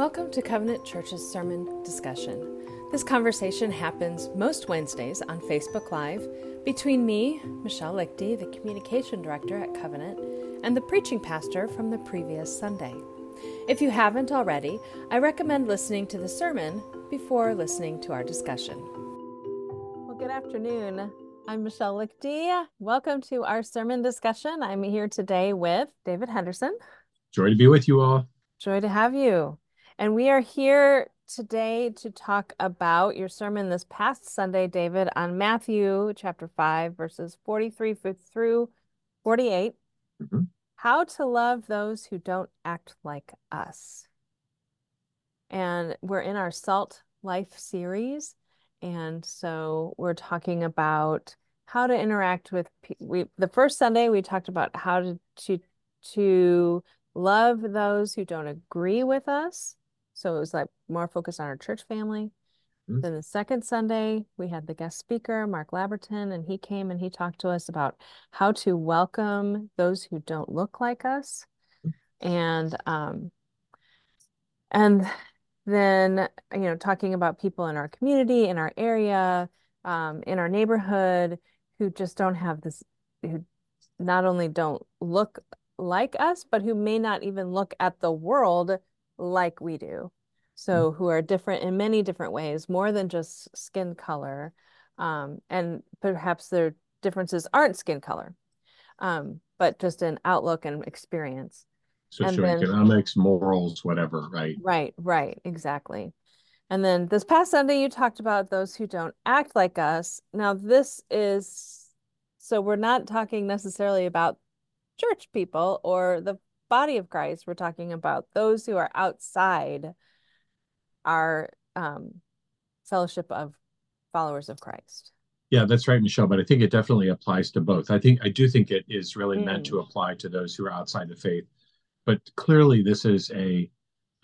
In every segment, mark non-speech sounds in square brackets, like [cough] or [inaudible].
Welcome to Covenant Church's sermon discussion. This conversation happens most Wednesdays on Facebook Live between me, Michelle Leichty, the communication director at Covenant, and the preaching pastor from the previous Sunday. If you haven't already, I recommend listening to the sermon before listening to our discussion. Well, good afternoon. I'm Michelle Leichty. Welcome to our sermon discussion. I'm here today with David Henderson. Joy to be with you all. Joy to have you. And we are here today to talk about your sermon this past Sunday, David, on Matthew chapter 5, verses 43 through 48. Mm-hmm. How to love those who don't act like us. And we're in our Salt Life series. And so we're talking about how to interact with we the first Sunday we talked about how to to to love those who don't agree with us. So it was like more focused on our church family. Mm-hmm. Then the second Sunday, we had the guest speaker, Mark Labberton, and he came and he talked to us about how to welcome those who don't look like us. Mm-hmm. And um and then you know talking about people in our community in our area um, in our neighborhood who just don't have this who not only don't look like us but who may not even look at the world like we do so mm-hmm. who are different in many different ways more than just skin color um, and perhaps their differences aren't skin color um, but just an outlook and experience socioeconomics, then, morals, whatever, right? Right, right, exactly. And then this past Sunday, you talked about those who don't act like us. Now, this is so we're not talking necessarily about church people or the body of Christ. We're talking about those who are outside our um, fellowship of followers of Christ. Yeah, that's right, Michelle. But I think it definitely applies to both. I think I do think it is really mm. meant to mm. apply to those who are outside the faith but clearly this is a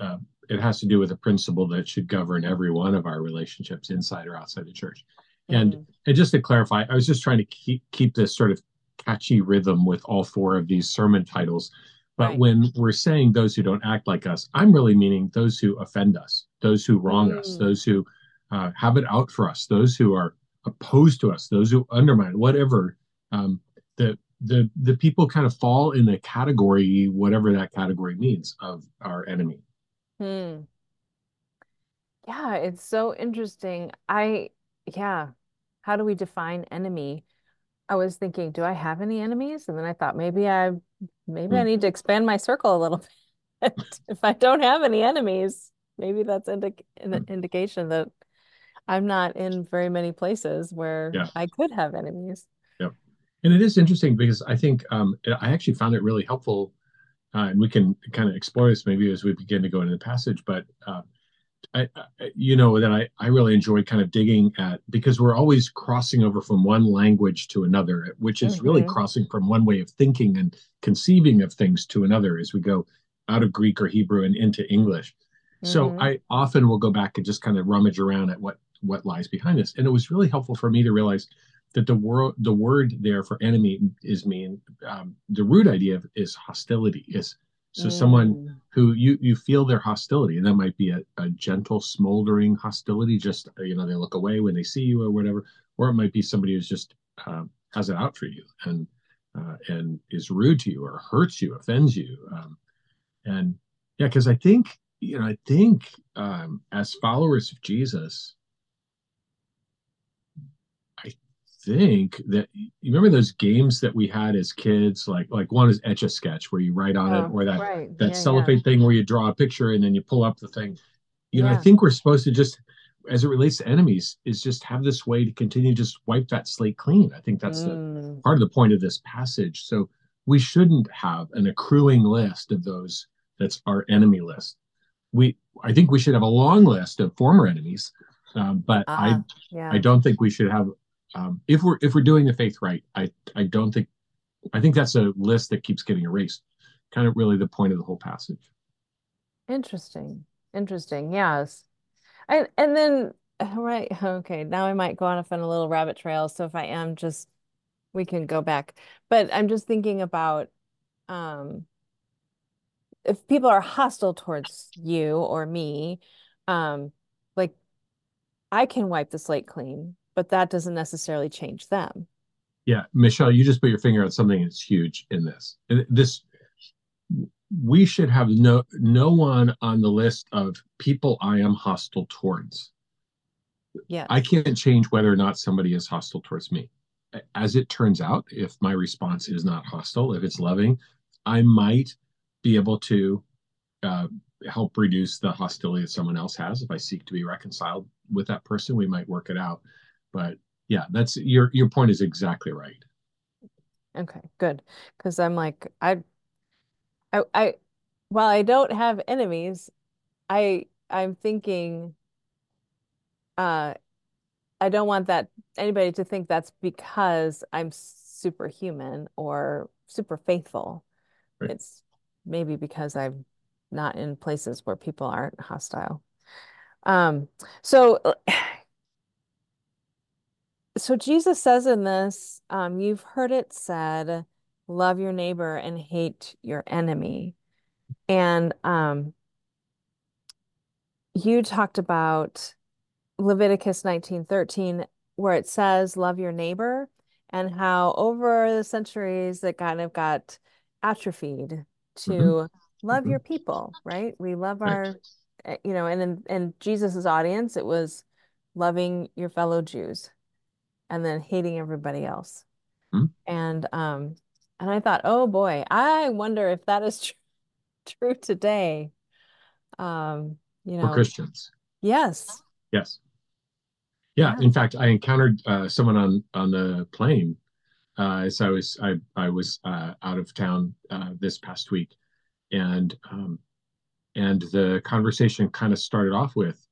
uh, it has to do with a principle that should govern every one of our relationships inside or outside the church and mm-hmm. and just to clarify i was just trying to keep keep this sort of catchy rhythm with all four of these sermon titles but right. when we're saying those who don't act like us i'm really meaning those who offend us those who wrong mm. us those who uh, have it out for us those who are opposed to us those who undermine whatever um, the the the people kind of fall in the category, whatever that category means, of our enemy. Hmm. Yeah, it's so interesting. I yeah. How do we define enemy? I was thinking, do I have any enemies? And then I thought maybe I maybe hmm. I need to expand my circle a little [laughs] bit. if I don't have any enemies, maybe that's an hmm. indication that I'm not in very many places where yeah. I could have enemies. And it is interesting because I think um, I actually found it really helpful, uh, and we can kind of explore this maybe as we begin to go into the passage. But uh, I, I, you know, that I I really enjoy kind of digging at because we're always crossing over from one language to another, which is mm-hmm. really crossing from one way of thinking and conceiving of things to another as we go out of Greek or Hebrew and into English. Mm-hmm. So I often will go back and just kind of rummage around at what what lies behind this, and it was really helpful for me to realize that the word the word there for enemy is mean um, the root idea of, is hostility is so mm. someone who you you feel their hostility and that might be a, a gentle smoldering hostility just you know they look away when they see you or whatever or it might be somebody who's just um, has it out for you and uh, and is rude to you or hurts you offends you um, and yeah because i think you know i think um, as followers of jesus think that you remember those games that we had as kids, like like one is etch a sketch where you write on oh, it, or that right. that yeah, cellophane yeah. thing where you draw a picture and then you pull up the thing. You know, I think we're supposed to just, as it relates to enemies, is just have this way to continue to just wipe that slate clean. I think that's mm. the part of the point of this passage. So we shouldn't have an accruing list of those that's our enemy list. We I think we should have a long list of former enemies. Um, but uh, I yeah. I don't think we should have um, if we're if we're doing the faith right, I I don't think I think that's a list that keeps getting erased. Kind of really the point of the whole passage. Interesting. Interesting. Yes. And and then [sighs] right, okay, now I might go off on a little rabbit trail. So if I am just we can go back. But I'm just thinking about um if people are hostile towards you or me, um, like I can wipe the slate clean, but that doesn't necessarily change them. Yeah, Michelle, you just put your finger on something that's huge in this. This we should have no no one on the list of people I am hostile towards. Yeah. I can't change whether or not somebody is hostile towards me. As it turns out, if my response is not hostile, if it's loving, I might be able to uh, help reduce the hostility that someone else has. If I seek to be reconciled with that person, we might work it out. But yeah, that's your your point is exactly right. Okay, good. Because I'm like, I, I, I, while I don't have enemies, I I'm thinking, uh, I don't want that anybody to think that's because I'm superhuman or super faithful. Right. It's maybe because I'm not in places where people aren't hostile. Um, so so Jesus says in this, um, you've heard it said, love your neighbor and hate your enemy. And um, you talked about Leviticus 19:13, where it says, love your neighbor, and how over the centuries it kind of got atrophied to mm-hmm. love mm-hmm. your people, right? We love our, eh, you know, and in, in Jesus's audience, it was loving your fellow Jews and then hating everybody else. Mm-hmm. And um, and I thought, oh boy, I wonder if that is tr- [laughs] true today. Um, you know, for Christians. Yes. Yes. Yeah. yeah. In fact, I encountered uh, someone on on the plane uh, as I was I I was uh, out of town uh, this past week, and um, and the conversation kind of started off with,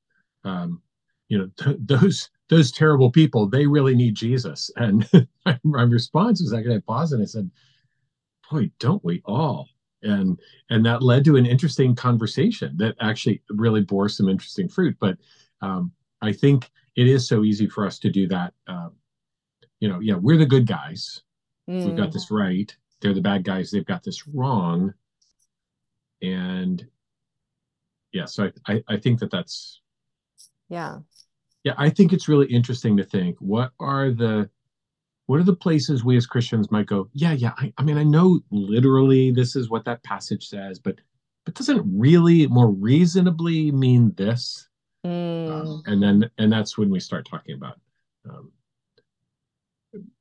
um, you know, th- [laughs] those those terrible people they really need Jesus, [laughs] and my, response was I could have paused and I said, boy, don't we all? And and that led to an interesting conversation that actually really bore some interesting fruit. But um, I think it is so easy for us to do that. Um, you know, yeah, we're the good guys. Mm. We've got this mm. right. They're the bad guys. They've got this wrong. And yeah, so I, I, I think that that's yeah yeah i think it's really interesting to think what are the what are the places we as christians might go yeah yeah I, I, mean i know literally this is what that passage says but but doesn't really more reasonably mean this mm. um, and then and that's when we start talking about um,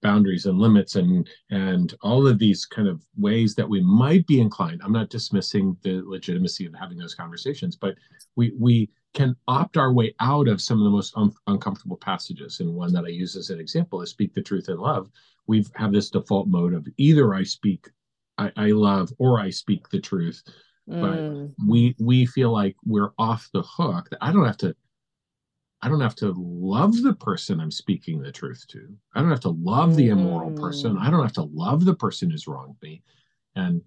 boundaries and limits and and all of these kind of ways that we might be inclined i'm not dismissing the legitimacy of having those conversations but we we can opt our way out of some of the most un- uncomfortable passages and one that i use as an example is speak the truth in love we have this default mode of either i speak i, I love or i speak the truth mm. but we we feel like we're off the hook that i don't have to I don't have to love the person I'm speaking the truth to. I don't have to love the immoral person. I don't have to love the person who's wronged me. And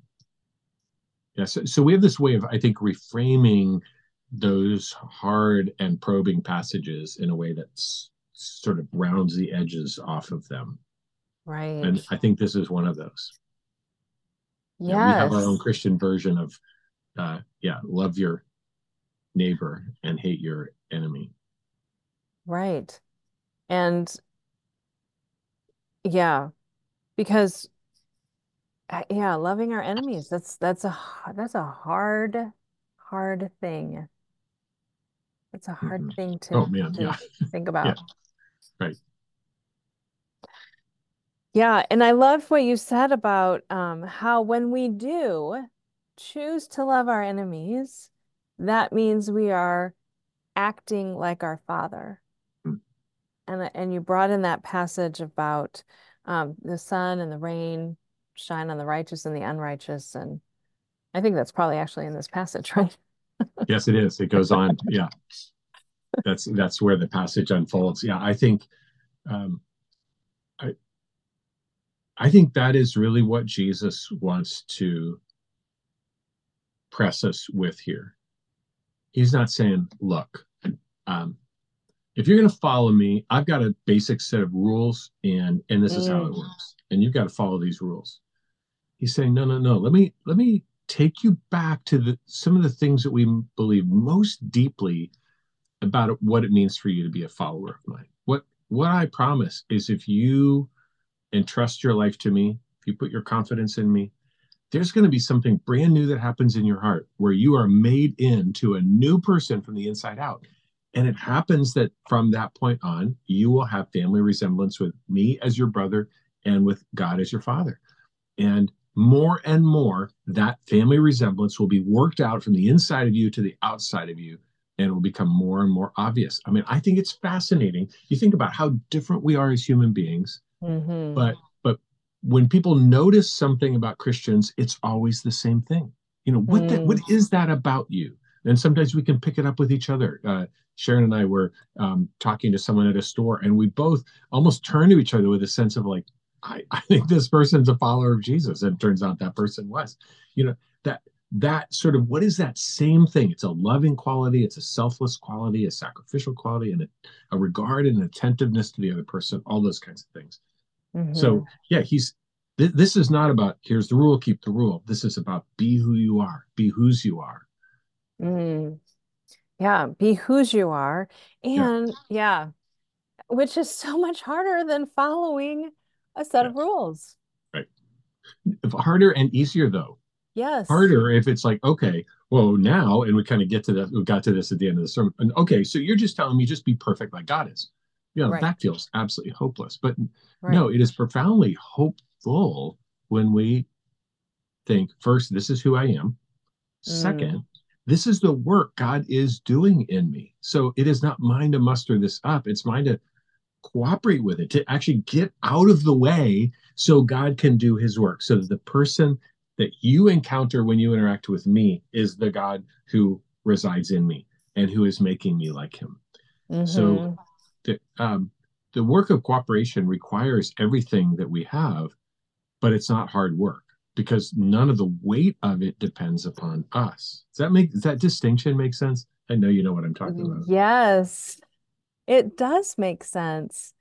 yeah, so, so we have this way of, I think, reframing those hard and probing passages in a way that sort of rounds the edges off of them. Right. And I think this is one of those. Yeah. You know, we have our own Christian version of, uh, yeah, love your neighbor and hate your enemy. Right. And yeah, because uh, yeah, loving our enemies, that's that's a that's a hard hard thing. It's a hard mm-hmm. thing to, oh, man, to yeah. [laughs] think about. Yeah. Right. Yeah, and I love what you said about um, how when we do choose to love our enemies, that means we are acting like our Father and and you brought in that passage about um, the sun and the rain shine on the righteous and the unrighteous, and I think that's probably actually in this passage, [laughs] right? Yes, it is. It goes on. Yeah, that's that's where the passage unfolds. Yeah, I think, um, I, I think that is really what Jesus wants to press us with here. He's not saying, "Look, um, if you're going to follow me, I've got a basic set of rules, and and this is how it mm. works, and you've got to follow these rules. He's saying, no, no, no. Let me let me take you back to the some of the things that we believe most deeply about what it means for you to be a follower of mine. What what I promise is if you entrust your life to me, if you put your confidence in me, there's going to be something brand new that happens in your heart where you are made into a new person from the inside out. And it happens that from that point on, you will have family resemblance with me as your brother and with God as your father. And more and more, that family resemblance will be worked out from the inside of you to the outside of you and it will become more and more obvious. I mean, I think it's fascinating. You think about how different we are as human beings, mm-hmm. but but when people notice something about Christians, it's always the same thing. You know, what mm. that, what is that about you? And sometimes we can pick it up with each other. Uh, Sharon and I were um, talking to someone at a store, and we both almost turned to each other with a sense of like, I, I think this person's a follower of Jesus. And it turns out that person was. You know, that that sort of what is that same thing? It's a loving quality, it's a selfless quality, a sacrificial quality, and a, a regard and attentiveness to the other person, all those kinds of things. Mm-hmm. So yeah, he's th- this is not about here's the rule, keep the rule. This is about be who you are, be whose you are. Mm. Yeah, be whose you are. And yeah. yeah, which is so much harder than following a set yes. of rules. Right. Harder and easier though. Yes. Harder if it's like, okay, well, now, and we kind of get to that, we got to this at the end of the sermon. And okay, so you're just telling me just be perfect like God is. You know, right. that feels absolutely hopeless. But right. no, it is profoundly hopeful when we think first, this is who I am. Second, mm. this is the work God is doing in me. So it is not mine to muster this up. It's mine to cooperate with it, to actually get out of the way so God can do his work. So the person that you encounter when you interact with me is the God who resides in me and who is making me like him. Mm-hmm. So the, um, the work of cooperation requires everything that we have, but it's not hard work because none of the weight of it depends upon us. Does that make does that distinction make sense? I know you know what I'm talking about. Yes. It does make sense.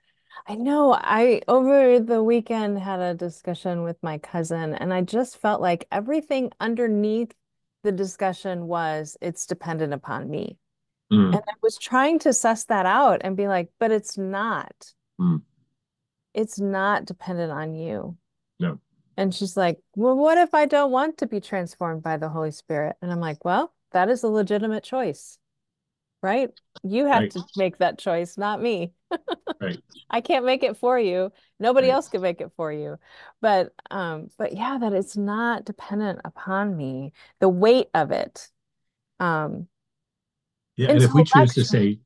I know I over the weekend had a discussion with my cousin, and I just felt like everything underneath the discussion was it's dependent upon me. Mm. And I was trying to suss that out and be like, but it's not. Mm. It's not dependent on you. No. And she's like, well, what if I don't want to be transformed by the Holy Spirit? And I'm like, well, that is a legitimate choice right? You have right. to make that choice, not me. [laughs] right. I can't make it for you. Nobody right. else can make it for you. But um, but yeah, that it's not dependent upon me. The weight of it. Um yeah, and if we choose to say,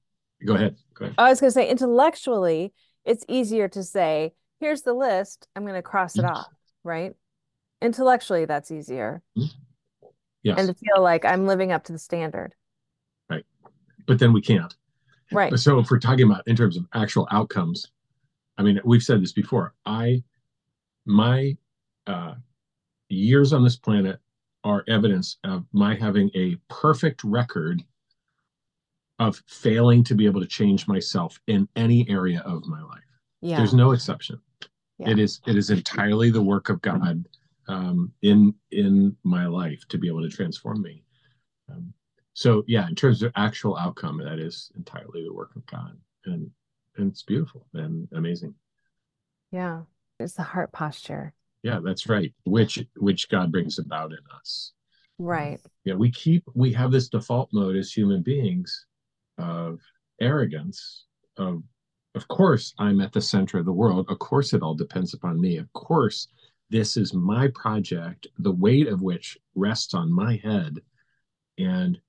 go ahead. Go ahead. I was gonna say intellectually, it's easier to say, here's the list, I'm gonna cross it off, right? Intellectually, that's easier. Mm-hmm. Yes. And to feel like I'm living up to the standard but then we can't. Right. So if we're talking about in terms of actual outcomes, I mean, we've said this before. I, my uh, years on this planet are evidence of my having a perfect record of failing to be able to change myself in any area of my life. Yeah. There's no exception. Yeah. It is it is entirely the work of God um, in in my life to be able to transform me. Um, so yeah in terms of actual outcome that is entirely the work of god. And and it's beautiful and amazing. Yeah it's the heart posture. Yeah that's right. Which which god brings about in us. Right. Yeah we keep we have this default mode as human beings of arrogance of of course i'm at the center of the world. Of course it all depends upon me. Of course this is my project the weight of which rests on my head. And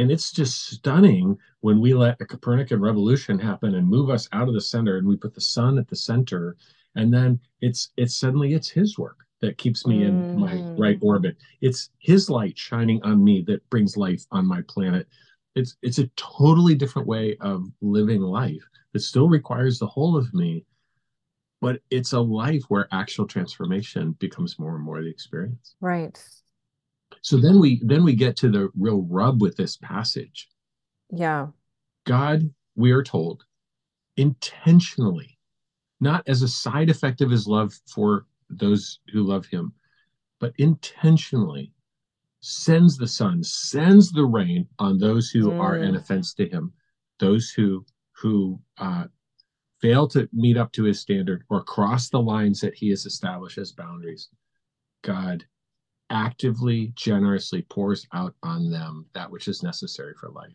and it's just stunning when we let a Copernican revolution happen and move us out of the center and we put the sun at the center. And then it's it's suddenly it's his work that keeps me in my right mm. orbit. It's his light shining on me that brings life on my planet. It's it's a totally different way of living life. that still requires the whole of me, but it's a life where actual transformation becomes more and more the experience. Right. So then we then we get to the real rub with this passage. Yeah. God, we are told, intentionally, not as a side effect of his love for those who love him, but intentionally sends the sun, sends the rain on those who Mm. are an offense to him, those who who uh, fail to meet up to his standard or cross the lines that he has established as boundaries. God actively, generously pours out on them that which is necessary for life.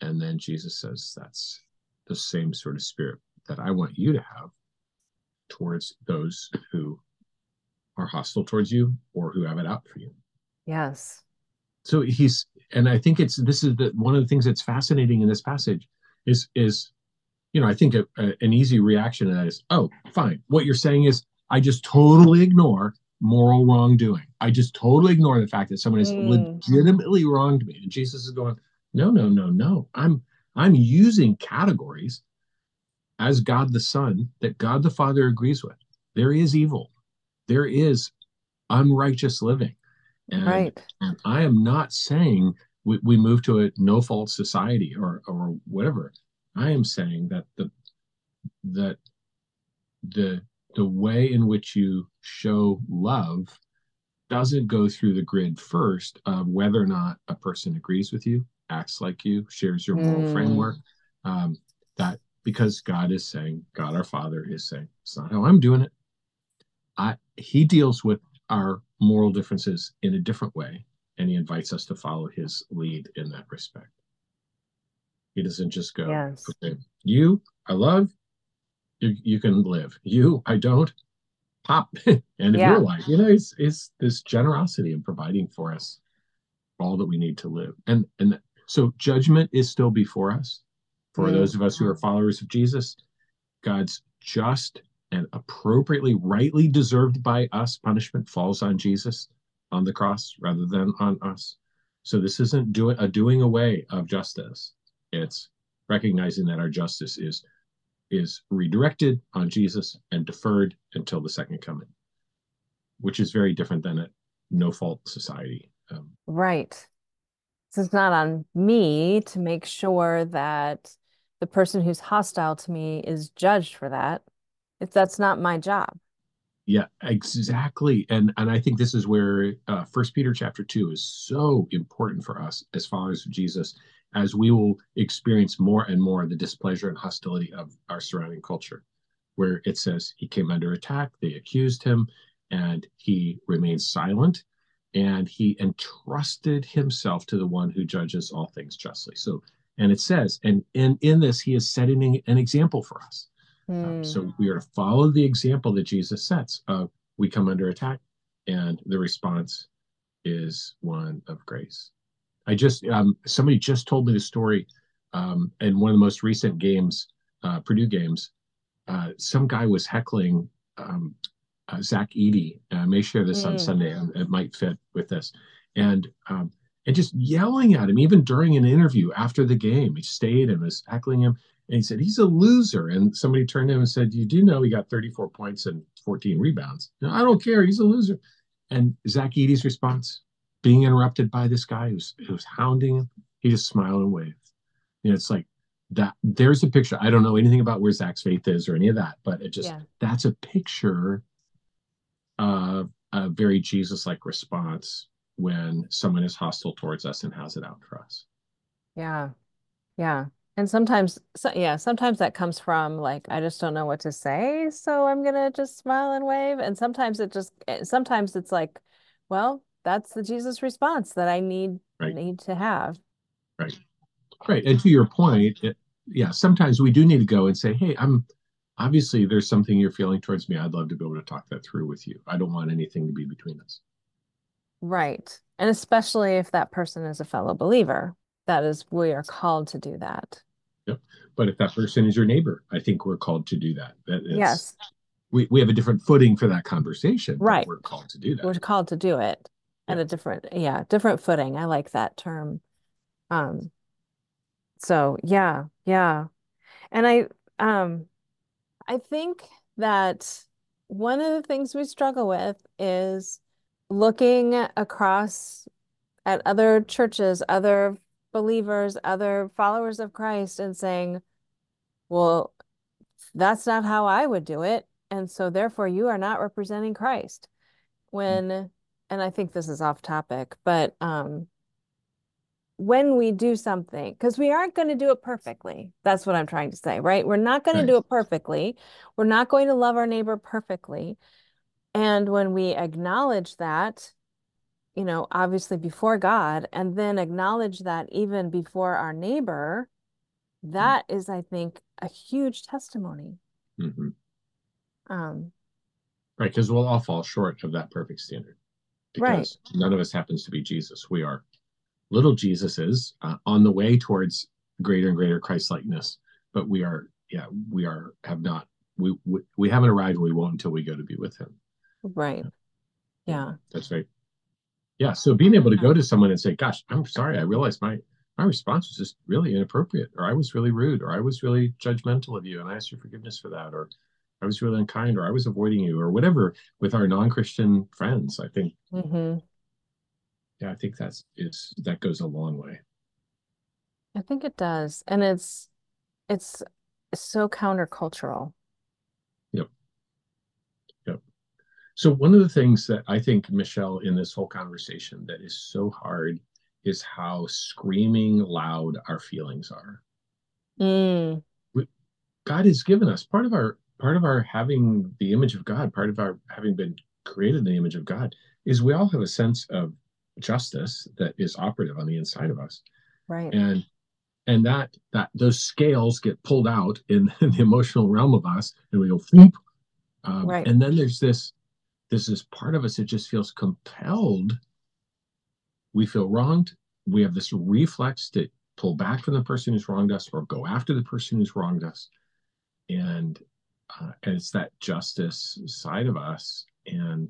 And then Jesus says, That's the same sort of spirit that I want you to have towards those who are hostile towards you or who have it out for you. Yes. So he's, and I think it's this is the one of the things that's fascinating in this passage is is, you know, I think a, a, an easy reaction to that is, oh, fine. What you're saying is, I just totally ignore moral wrongdoing. I just totally ignore the fact that someone has Mm. legitimately wronged me. And Jesus is going, no, no, no, no. I'm I'm using categories as God the Son that God the Father agrees with. There is evil. There is unrighteous living. And, Right. and I am not saying we, we move to a no fault society or or whatever. I am saying that the that the the way in which you show love doesn't go through the grid first of whether or not a person agrees with you, acts like you, shares your moral Mm. framework. Um, that because God is saying, God our Father is saying, it's not how I'm doing it. I He deals with our moral differences in a different way, and He invites us to follow His lead in that respect. He doesn't just go, Yes. okay, you I love, you you can live. You I don't, pop [laughs] end of Yeah. your life. You know, it's it's this generosity in providing for us all that we need to live. And and so judgment is still before us. For Mm. those of us who are followers of Jesus, God's just and appropriately, rightly deserved by us punishment falls on Jesus on the cross rather than on us. So this isn't do, a doing away of justice. It's recognizing that our justice is is redirected on Jesus and deferred until the second coming, which is very different than a no fault society. Um, Right. So it's not on me to make sure that the person who's hostile to me is judged for that. If that's not my job. yeah, exactly. And and I think this is where uh, First Peter chapter two is so important for us as followers of Jesus, as we will experience more and more the displeasure and hostility of our surrounding culture, where it says he came under attack, they accused him, and he remained silent, and he entrusted himself to the one who judges all things justly. So, and it says, and in in this he is setting an example for us. Um, Hmm. so we are to follow the example that Jesus sets of we come under attack, and the response is one of grace. I just um, somebody just told me the story um, in one of the most recent games, uh, Purdue games. Uh, some guy was heckling um, uh, Zach Edey. I may share this on Mm. Sunday. and It might fit with this, and um, and just yelling at him even during an interview after the game. He stayed and was heckling him. And he said, he's a loser. And somebody turned to him and said, You do know he got 34 points and 14 rebounds. No, I don't care. He's a loser. And Zach Edey's response, being interrupted by this guy who's, who's hounding him, he just smiled and waved. You know, it's like that. There's a picture. I don't know anything about where Zach's faith is or any of that, but it just, Yeah. that's a picture of a very Jesus like response when someone is hostile towards us and has it out for us. Yeah. Yeah. And sometimes, so, yeah, sometimes that comes from like, I just don't know what to say, so I'm gonna just smile and wave. And sometimes it just, eh, sometimes it's like, well, that's the Jesus response that I need Right. need to have. Right. Right. And to your point, it, yeah, sometimes we do need to go and say, hey, I'm obviously there's something you're feeling towards me. I'd love to be able to talk that through with you. I don't want anything to be between us. Right. And especially if that person is a fellow believer, that is, we are called to do that. Yep. But if that person is your neighbor, I think we're called to do that. that it's- Yes, We, we have a different footing for that conversation. Right. We're called to do that. we're called to do it Yeah. a different, yeah, different footing. I like that term. Um, so yeah, yeah. And I um I think that one of the things we struggle with is looking across at other churches, other believers, other followers of Christ and saying, well, that's not how I would do it. And so therefore you are not representing Christ. When and I think this is off topic, but um, when we do something, because we aren't going to do it perfectly. That's what I'm trying to say, right? We're not going Right. to do it perfectly. We're not going to love our neighbor perfectly. And when we acknowledge that, you know, obviously before God, and then acknowledge that even before our neighbor, that is, I think, a huge testimony. Mhm. Um, Right, because we'll all fall short of that perfect standard. Right. None of us happens to be Jesus. We are little Jesuses uh, on the way towards greater and greater Christ likeness. But we are, yeah, we are have not we, we we haven't arrived. and We won't until we go to be with Him. right. Yeah. That's right. Yeah. So being able to go to someone and say, "Gosh, I'm sorry. I realized my my response was just really inappropriate, or I was really rude, or I was really judgmental of you, and I ask your forgiveness for that, or I was really unkind, or I was avoiding you, or whatever." With our non-Christian friends, I think, hmm yeah, I think that's is that goes a long way. I think it does. And it's it's so countercultural. Yep. Yep. So one of the things that I think Michelle in this whole conversation that is so hard is how screaming loud our feelings are. Mm, God has given us part of our part of our having the image of God, part of our having been created in the image of God, is we all have a sense of justice that is operative on the inside of us, right. and and that that those scales get pulled out in, in [laughs] the emotional realm of us, and we go floop, um, Right. and then there's this there's this part of us that just feels compelled. We feel wronged. We have this reflex to pull back from the person who's wronged us or go after the person who's wronged us and uh, and it's that justice side of us. And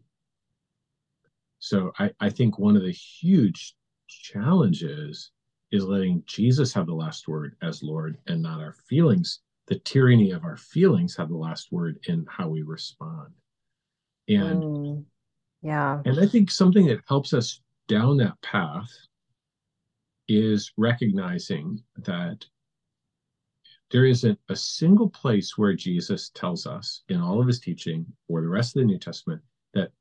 so I, I think one of the huge challenges is letting jesus have the last word as lord and not our feelings. The tyranny of our feelings have the last word in how we respond. And Mm, yeah. and i think something that helps us down that path is recognizing that there isn't a single place where Jesus tells us in all of his teaching or the rest of the New Testament that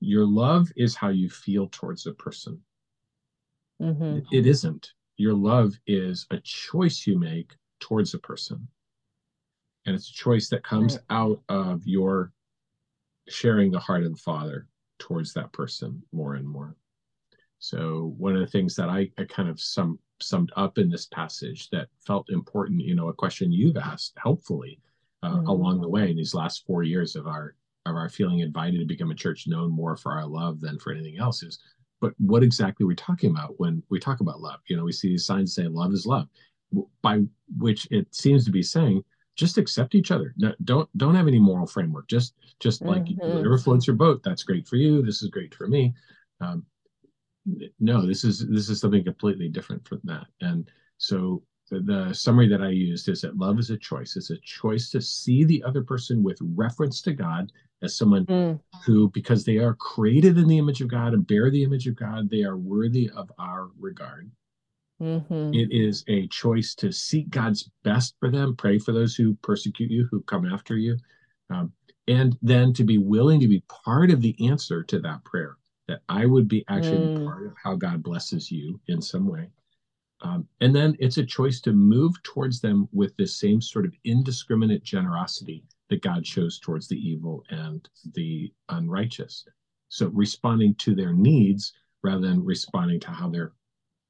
your love is how you feel towards a person. hmm It isn't. Your love is a choice you make towards a person. And it's a choice that comes Right. out of your sharing the heart of the Father towards that person more and more. So one of the things that I, I kind of sum, summed up in this passage that felt important, you know, a question you've asked helpfully uh, Mhm. along the way in these last four years of our of our feeling invited to become a church known more for our love than for anything else is, but what exactly are we talking about when we talk about love? You know, we see these signs say love is love, by which it seems to be saying just accept each other. No, don't don't have any moral framework. Just just like Mhm. whatever floats your boat. That's great for you. This is great for me. Um, no, this is this is something completely different from that. And so the, the summary that I used is that love is a choice. It's a choice to see the other person with reference to God as someone Mm, who, because they are created in the image of God and bear the image of God, they are worthy of our regard. mhm. It is a choice to seek God's best for them, pray for those who persecute you, who come after you, um, and then to be willing to be part of the answer to that prayer. That I would be actually be Mm. part of how God blesses you in some way. Um, and then it's a choice to move towards them with this same sort of indiscriminate generosity that God shows towards the evil and the unrighteous. So responding to their needs rather than responding to how they're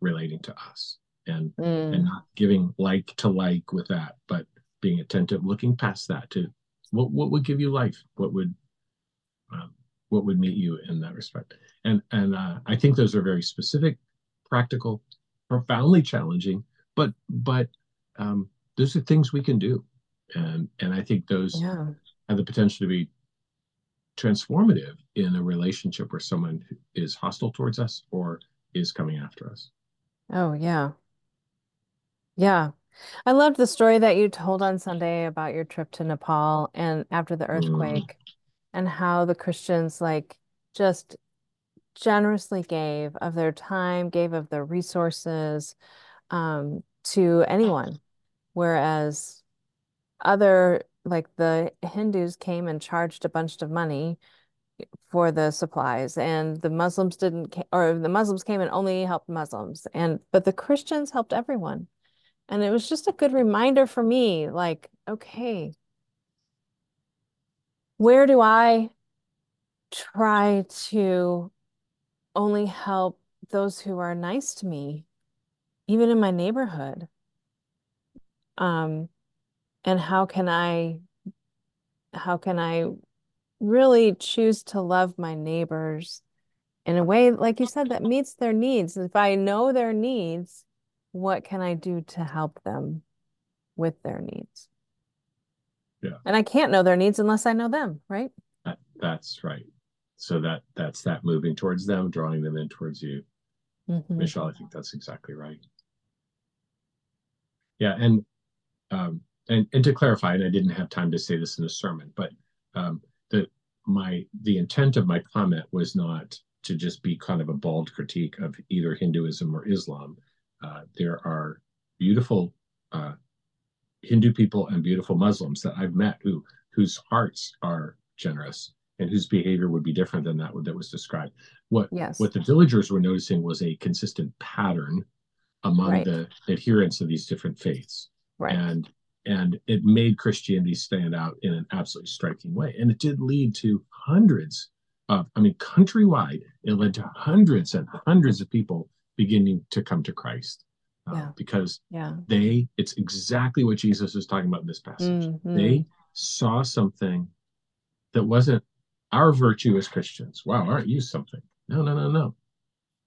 relating to us and and Mm. not giving like to like with that, but being attentive, looking past that to what what would give you life, what would um, what would meet you in that respect. And and uh, I think those are very specific, practical, profoundly challenging, but but um, those are things we can do, and and I think those Yeah. have the potential to be transformative in a relationship where someone is hostile towards us or is coming after us. Oh, yeah. Yeah. I loved the story that you told on Sunday about your trip to Nepal and after the Mm, earthquake and how the Christians like just generously gave of their time, gave of their resources um, to anyone. Whereas other, like the Hindus came and charged a bunch of money for the supplies and the Muslims didn't or the Muslims came and only helped Muslims and but the Christians helped everyone. And it was just a good reminder for me like okay where do I try to only help those who are nice to me even in my neighborhood um and how can I how can I really choose to love my neighbors in a way, like you said, that meets their needs. If I know their needs, what can I do to help them with their needs? Yeah. And I can't know their needs unless I know them, right? That, that's right. So that that's that moving towards them, drawing them in towards you. Mm-hmm. Michelle, I think that's exactly right. Yeah, and um, and and to clarify, and I didn't have time to say this in the sermon, but um, the my the intent of my comment was not to just be kind of a bald critique of either Hinduism or Islam. Uh, there are beautiful uh, Hindu people and beautiful Muslims that I've met who whose hearts are generous and whose behavior would be different than that that was described. What yes. what the villagers were noticing was a consistent pattern among right. the adherents of these different faiths. Right. And and it made Christianity stand out in an absolutely striking way. And it did lead to hundreds of, I mean, countrywide, it led to hundreds and hundreds of people beginning to come to Christ. Uh, yeah. Because yeah. they, it's exactly what Jesus is talking about in this passage. Mm-hmm. They saw something that wasn't our virtue as Christians. Wow, aren't you something? No, no, no, no.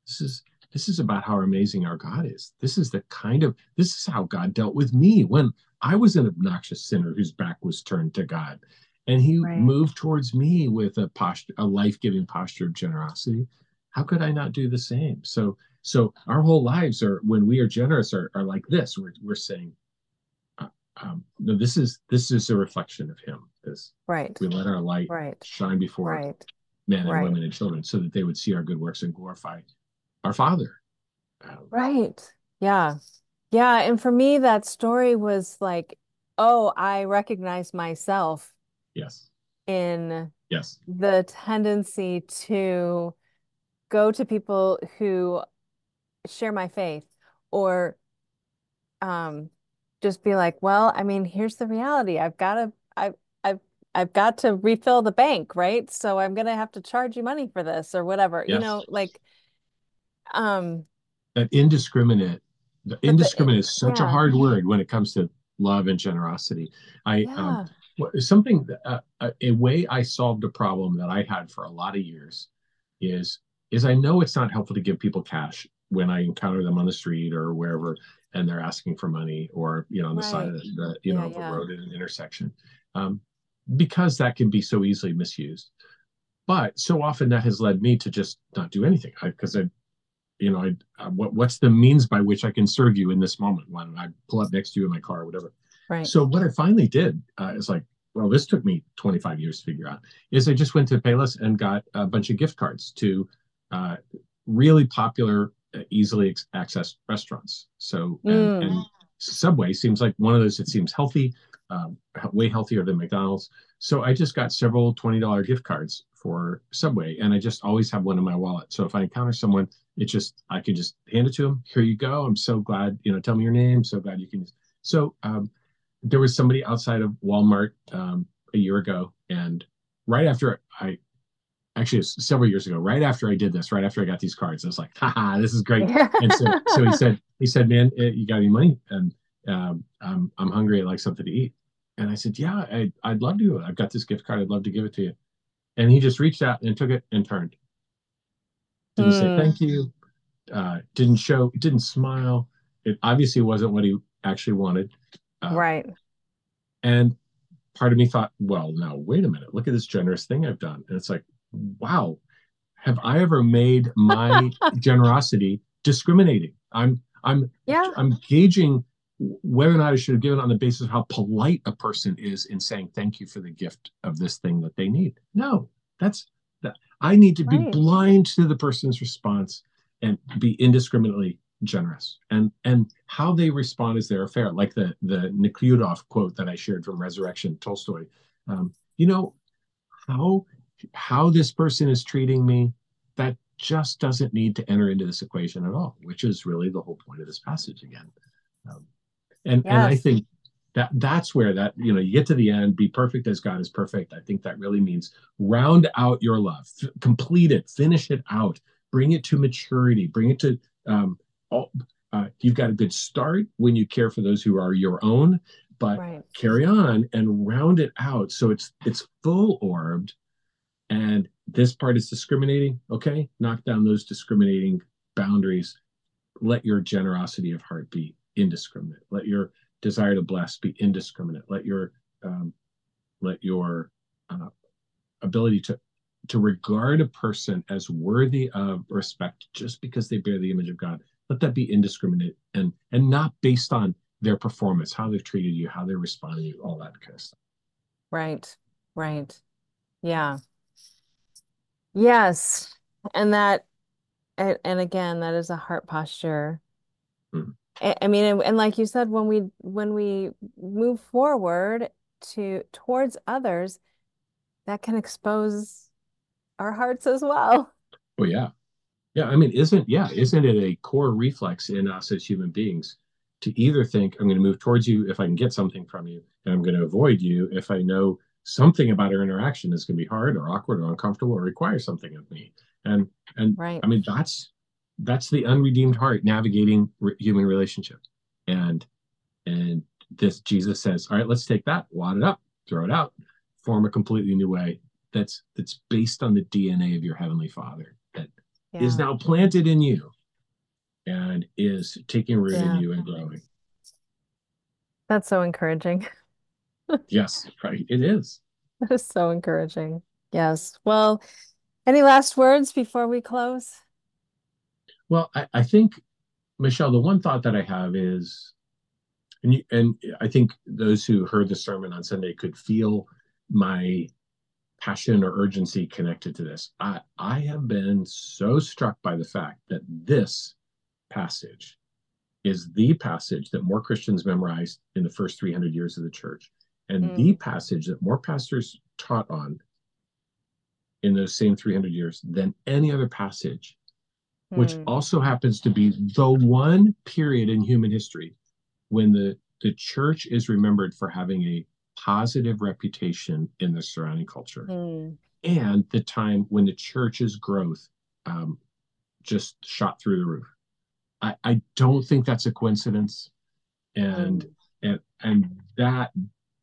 This is this is about how amazing our God is. This is the kind of this is how God dealt with me when I was an obnoxious sinner whose back was turned to God. And he right. moved towards me with a posture, a life-giving posture of generosity. How could I not do the same? So, so our whole lives are when we are generous are, are like this. We're, we're saying, uh, um, no, this is this is a reflection of him. This right. We let our light right. shine before right. men and right. women and children, so that they would see our good works and glorify our Father. Um, right. Yeah. Yeah, and for me, that story was like, oh, I recognize myself. Yes. In yes the tendency to go to people who share my faith or um just be like, well, I mean, here's the reality. I've got to I've, I've I've got to refill the bank, right? So I'm gonna have to charge you money for this or whatever. Yes. You know, like um that indiscriminate the indiscriminate is such yeah. a hard word when it comes to love and generosity. I yeah. um, something uh, uh, a way I solved a problem that I had for a lot of years is is I know it's not helpful to give people cash when I encounter them on the street or wherever and they're asking for money or you know on the right. side of the you know yeah, the road at an intersection um, because that can be so easily misused. But so often that has led me to just not do anything because I, I you know, I, uh, what what's the means by which I can serve you in this moment when I pull up next to you in my car or whatever. Right. So what I finally did uh, is like, well, this took me 25 years to figure out. Is I just went to Payless and got a bunch of gift cards to uh, really popular, easily accessed restaurants. So and, mm. and, Subway seems like one of those that seems healthy, um, way healthier than McDonald's. So I just got several $20 gift cards for Subway, and I just always have one in my wallet. So if I encounter someone it just I can just hand it to them. Here you go. I'm so glad. You know, tell me your name. So glad you can. So um, there was somebody outside of Walmart um, a year ago, and right after I actually several years ago, right after I did this, right after I got these cards, I was like, haha, this is great. and so, [laughs] so he said, he said, man, eh, you got any money? And um, I'm, I'm hungry. I'd like something to eat. And I said, yeah, I, I'd love to. I've got this gift card. I'd love to give it to you. And he just reached out and took it and turned didn't mm. say hmm. thank you, uh, didn't show, didn't smile. It obviously wasn't what he actually wanted. Uh, right. And part of me thought, well, now wait a minute, look at this generous thing I've done. And it's like, wow, have I ever made my [laughs] generosity discriminating? I'm I'm yeah. I'm gauging whether or not I should have given on the basis of how polite a person is in saying thank you for the gift of this thing that they need. No, that's that I need to be right. blind to the person's response and be indiscriminately generous. And and how they respond is their affair. Like the the Nekhlyudov quote that I shared from Resurrection Tolstoy. Um, you know how how this person is treating me, that just doesn't need to enter into this equation at all, which is really the whole point of this passage again. Um, and yes. and I think that that's where that you know you get to the end, be perfect as God is perfect. I think that really means round out your love, f- complete it, finish it out, bring it to maturity, bring it to um, all, uh, you've got a good start when you care for those who are your own, but right. carry on and round it out so it's it's full orbed and this part is discriminating okay? Knock down those discriminating boundaries. Let your generosity of heart be indiscriminate. Let your desire to bless be indiscriminate. Let your um, let your uh, ability to to regard a person as worthy of respect just because they bear the image of god let that be indiscriminate and and not based on their performance how they've treated you how they're responding to you all that kind of stuff. Right right. Yeah Yes. And that, and, and again, that is a heart posture. Hmm. I, I mean, and, and like you said, when we when we move forward to towards others, that can expose our hearts as well. Oh yeah. Yeah. I mean, isn't yeah, isn't it a core reflex in us as human beings to either think I'm going to move towards you if I can get something from you, and I'm going to avoid you if I know something about our interaction is going to be hard or awkward or uncomfortable or require something of me and and right. i mean that's that's the unredeemed heart navigating re- human relationship and and this jesus says all right let's take that wad it up throw it out form a completely new way that's that's based on the dna of your heavenly father that yeah. is now planted in you and is taking root yeah. in you and growing that's so encouraging [laughs] [laughs] yes, right. It is. That is so encouraging. Yes. Well, any last words before we close? Well, I, I think, Michelle, the one thought that I have is, and you, and I think those who heard the sermon on Sunday could feel my passion or urgency connected to this. I, I have been so struck by the fact that this passage is the passage that more Christians memorized in the first 300 years of the church and mm. the passage that more pastors taught on in those same 300 years than any other passage, mm. which also happens to be the one period in human history when the, the church is remembered for having a positive reputation in the surrounding culture. Mm. And the time when the church's growth um, just shot through the roof. I, I don't think that's a coincidence. And, mm. and, and that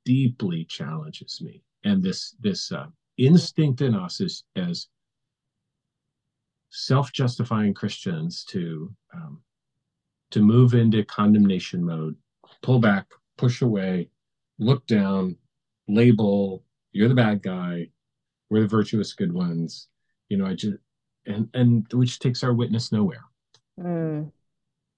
deeply challenges me. And this this uh, instinct in us is as self-justifying Christians to um, to move into condemnation mode, pull back, push away, look down, label, you're the bad guy, we're the virtuous good ones. You know, I just and and which takes our witness nowhere. Mm.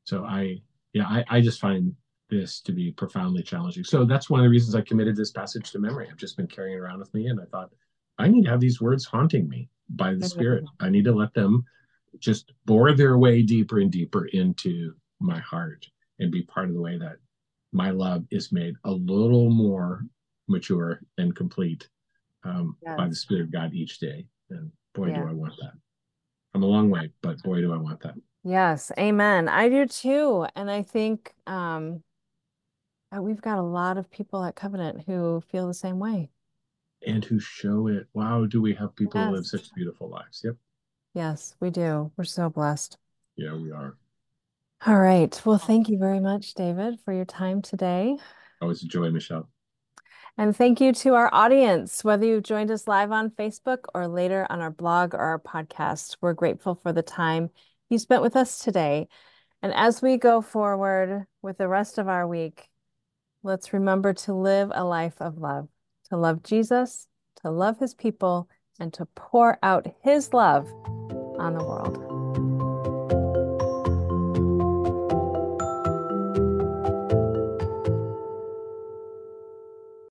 So I yeah, I, I just find this to be profoundly challenging. So that's one of the reasons I committed this passage to memory. I've just been carrying it around with me, and I thought I need to have these words haunting me by the. Spirit. I need to let them just bore their way deeper and deeper into my heart and be part of the way that my love is made a little more mature and complete um, yes. by the Spirit of God each day. And boy, yeah. do I want that. I'm a long way, but boy, do I want that. Yes, amen. I do too. And I think um, Uh, we've got a lot of people at Covenant who feel the same way. And who show it. Wow, do we have people yes. who live such beautiful lives? Yep. Yes, we do. We're so blessed. Yeah, we are. All right. Well, thank you very much, David, for your time today. Always a joy, Michelle. And thank you to our audience, whether you've joined us live on Facebook or later on our blog or our podcast. We're grateful for the time you spent with us today. And as we go forward with the rest of our week, Let's remember to live a life of love, to love Jesus, to love his people, and to pour out his love on the world.